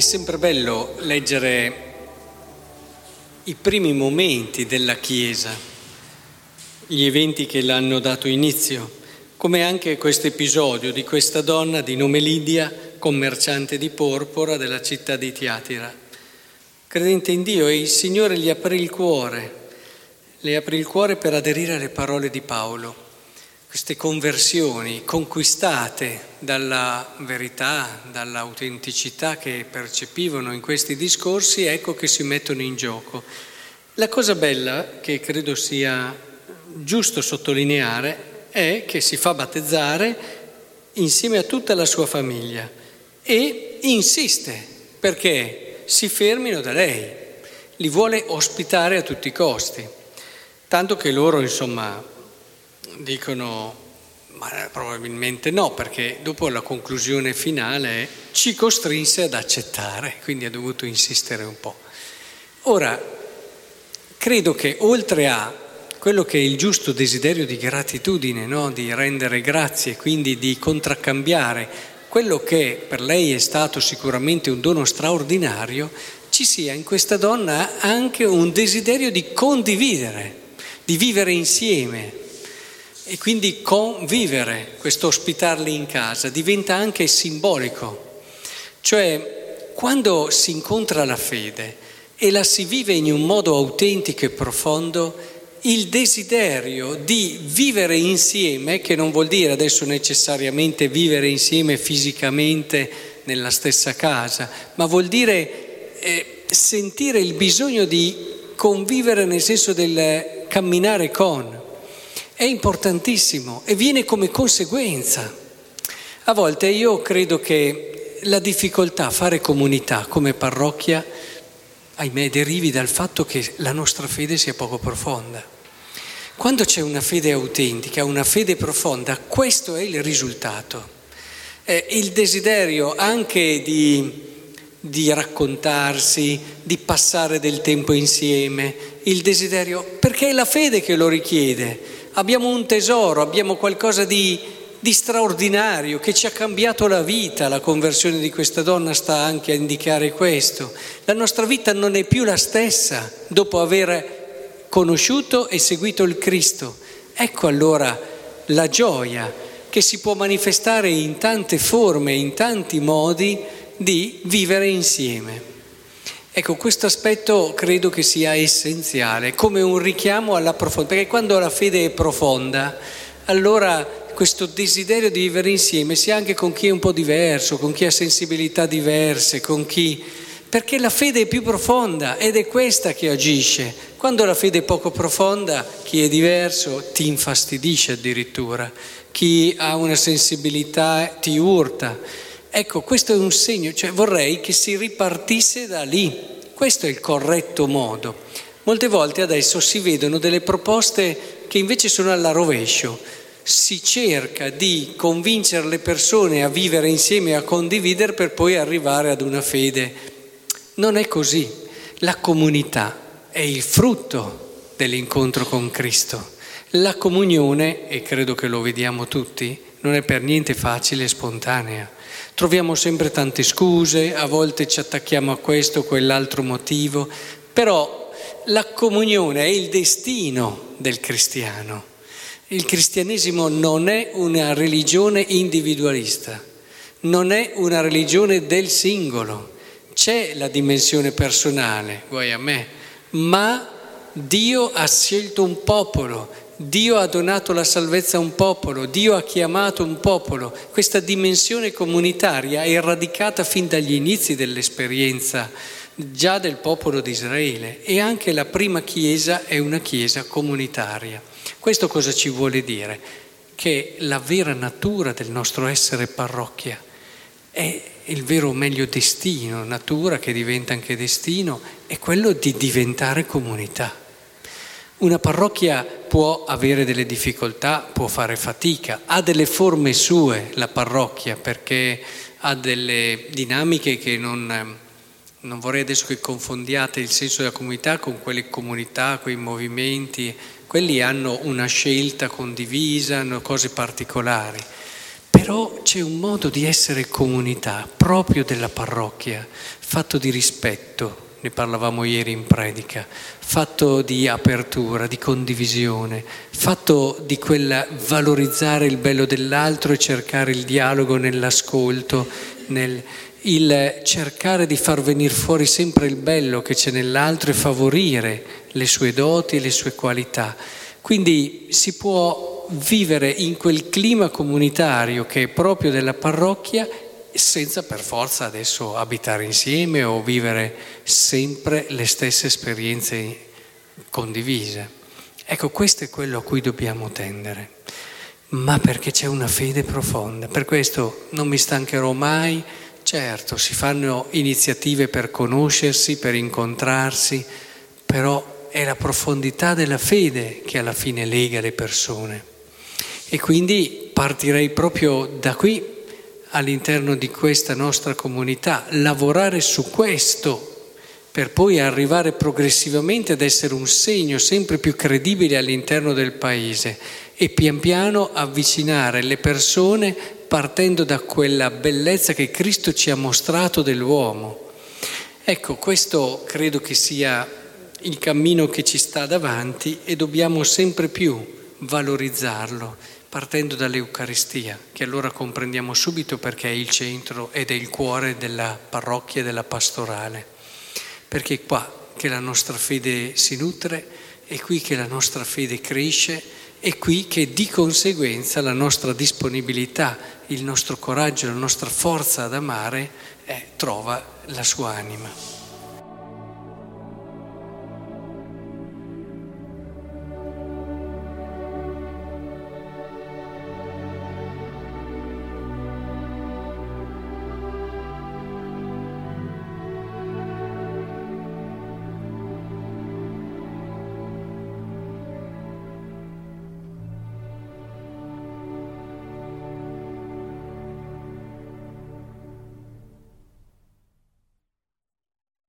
È sempre bello leggere i primi momenti della Chiesa, gli eventi che l'hanno dato inizio, come anche questo episodio di questa donna di nome Lidia, commerciante di porpora della città di Tiatira. Credente in Dio e il Signore gli aprì il cuore, le aprì il cuore per aderire alle parole di Paolo. Queste conversioni conquistate dalla verità, dall'autenticità che percepivano in questi discorsi, ecco che si mettono in gioco. La cosa bella, che credo sia giusto sottolineare, è che si fa battezzare insieme a tutta la sua famiglia e insiste perché si fermino da lei, li vuole ospitare a tutti i costi, tanto che loro insomma dicono ma probabilmente no, perché dopo la conclusione finale ci costrinse ad accettare, quindi ha dovuto insistere un po'. Ora, credo che oltre a quello che è il giusto desiderio di gratitudine, no? di rendere grazie, quindi di contraccambiare quello che per lei è stato sicuramente un dono straordinario, ci sia in questa donna anche un desiderio di condividere, di vivere insieme, e quindi convivere, questo ospitarli in casa, diventa anche simbolico. Cioè, quando si incontra la fede e la si vive in un modo autentico e profondo, il desiderio di vivere insieme, che non vuol dire adesso necessariamente vivere insieme fisicamente nella stessa casa, ma vuol dire eh, sentire il bisogno di convivere nel senso del camminare con, è importantissimo e viene come conseguenza. A volte io credo che la difficoltà a fare comunità come parrocchia, ahimè, derivi dal fatto che la nostra fede sia poco profonda. Quando c'è una fede autentica, una fede profonda, questo è il risultato. È il desiderio anche di di raccontarsi, di passare del tempo insieme, il desiderio, perché è la fede che lo richiede abbiamo un tesoro, abbiamo qualcosa di, di straordinario che ci ha cambiato la vita, la conversione di questa donna sta anche a indicare questo. La nostra vita non è più la stessa dopo aver conosciuto e seguito il Cristo. Ecco allora la gioia che si può manifestare in tante forme, in tanti modi di vivere insieme. Ecco, questo aspetto credo che sia essenziale, come un richiamo alla profondità, perché quando la fede è profonda, allora questo desiderio di vivere insieme sia anche con chi è un po' diverso, con chi ha sensibilità diverse, con chi... perché la fede è più profonda ed è questa che agisce. Quando la fede è poco profonda, chi è diverso ti infastidisce addirittura, chi ha una sensibilità ti urta. Ecco, questo è un segno, cioè vorrei che si ripartisse da lì. Questo è il corretto modo. Molte volte adesso si vedono delle proposte che invece sono alla rovescio. Si cerca di convincere le persone a vivere insieme, a condividere per poi arrivare ad una fede. Non è così. La comunità è il frutto dell'incontro con Cristo. La comunione, e credo che lo vediamo tutti, non è per niente facile e spontanea. Troviamo sempre tante scuse, a volte ci attacchiamo a questo o quell'altro motivo, però la comunione è il destino del cristiano. Il cristianesimo non è una religione individualista, non è una religione del singolo, c'è la dimensione personale, guai a me, ma Dio ha scelto un popolo, Dio ha donato la salvezza a un popolo, Dio ha chiamato un popolo. Questa dimensione comunitaria è radicata fin dagli inizi dell'esperienza già del popolo di Israele e anche la prima chiesa è una chiesa comunitaria. Questo cosa ci vuole dire? Che la vera natura del nostro essere parrocchia è il vero meglio destino, natura che diventa anche destino, è quello di diventare comunità. Una parrocchia può avere delle difficoltà, può fare fatica, ha delle forme sue la parrocchia perché ha delle dinamiche che non, non vorrei adesso che confondiate il senso della comunità con quelle comunità, quei movimenti, quelli hanno una scelta condivisa, hanno cose particolari. Però c'è un modo di essere comunità proprio della parrocchia, fatto di rispetto, ne parlavamo ieri in predica, fatto di apertura, di condivisione, fatto di quella valorizzare il bello dell'altro e cercare il dialogo nell'ascolto, nel il cercare di far venire fuori sempre il bello che c'è nell'altro e favorire le sue doti e le sue qualità. Quindi si può vivere in quel clima comunitario che è proprio della parrocchia senza per forza adesso abitare insieme o vivere sempre le stesse esperienze condivise. Ecco, questo è quello a cui dobbiamo tendere, ma perché c'è una fede profonda. Per questo non mi stancherò mai, certo, si fanno iniziative per conoscersi, per incontrarsi, però è la profondità della fede che alla fine lega le persone. E quindi partirei proprio da qui all'interno di questa nostra comunità, lavorare su questo per poi arrivare progressivamente ad essere un segno sempre più credibile all'interno del paese e pian piano avvicinare le persone partendo da quella bellezza che Cristo ci ha mostrato dell'uomo. Ecco, questo credo che sia il cammino che ci sta davanti e dobbiamo sempre più valorizzarlo partendo dall'Eucaristia, che allora comprendiamo subito perché è il centro ed è il cuore della parrocchia e della pastorale, perché è qua che la nostra fede si nutre, è qui che la nostra fede cresce, è qui che di conseguenza la nostra disponibilità, il nostro coraggio, la nostra forza ad amare eh, trova la sua anima.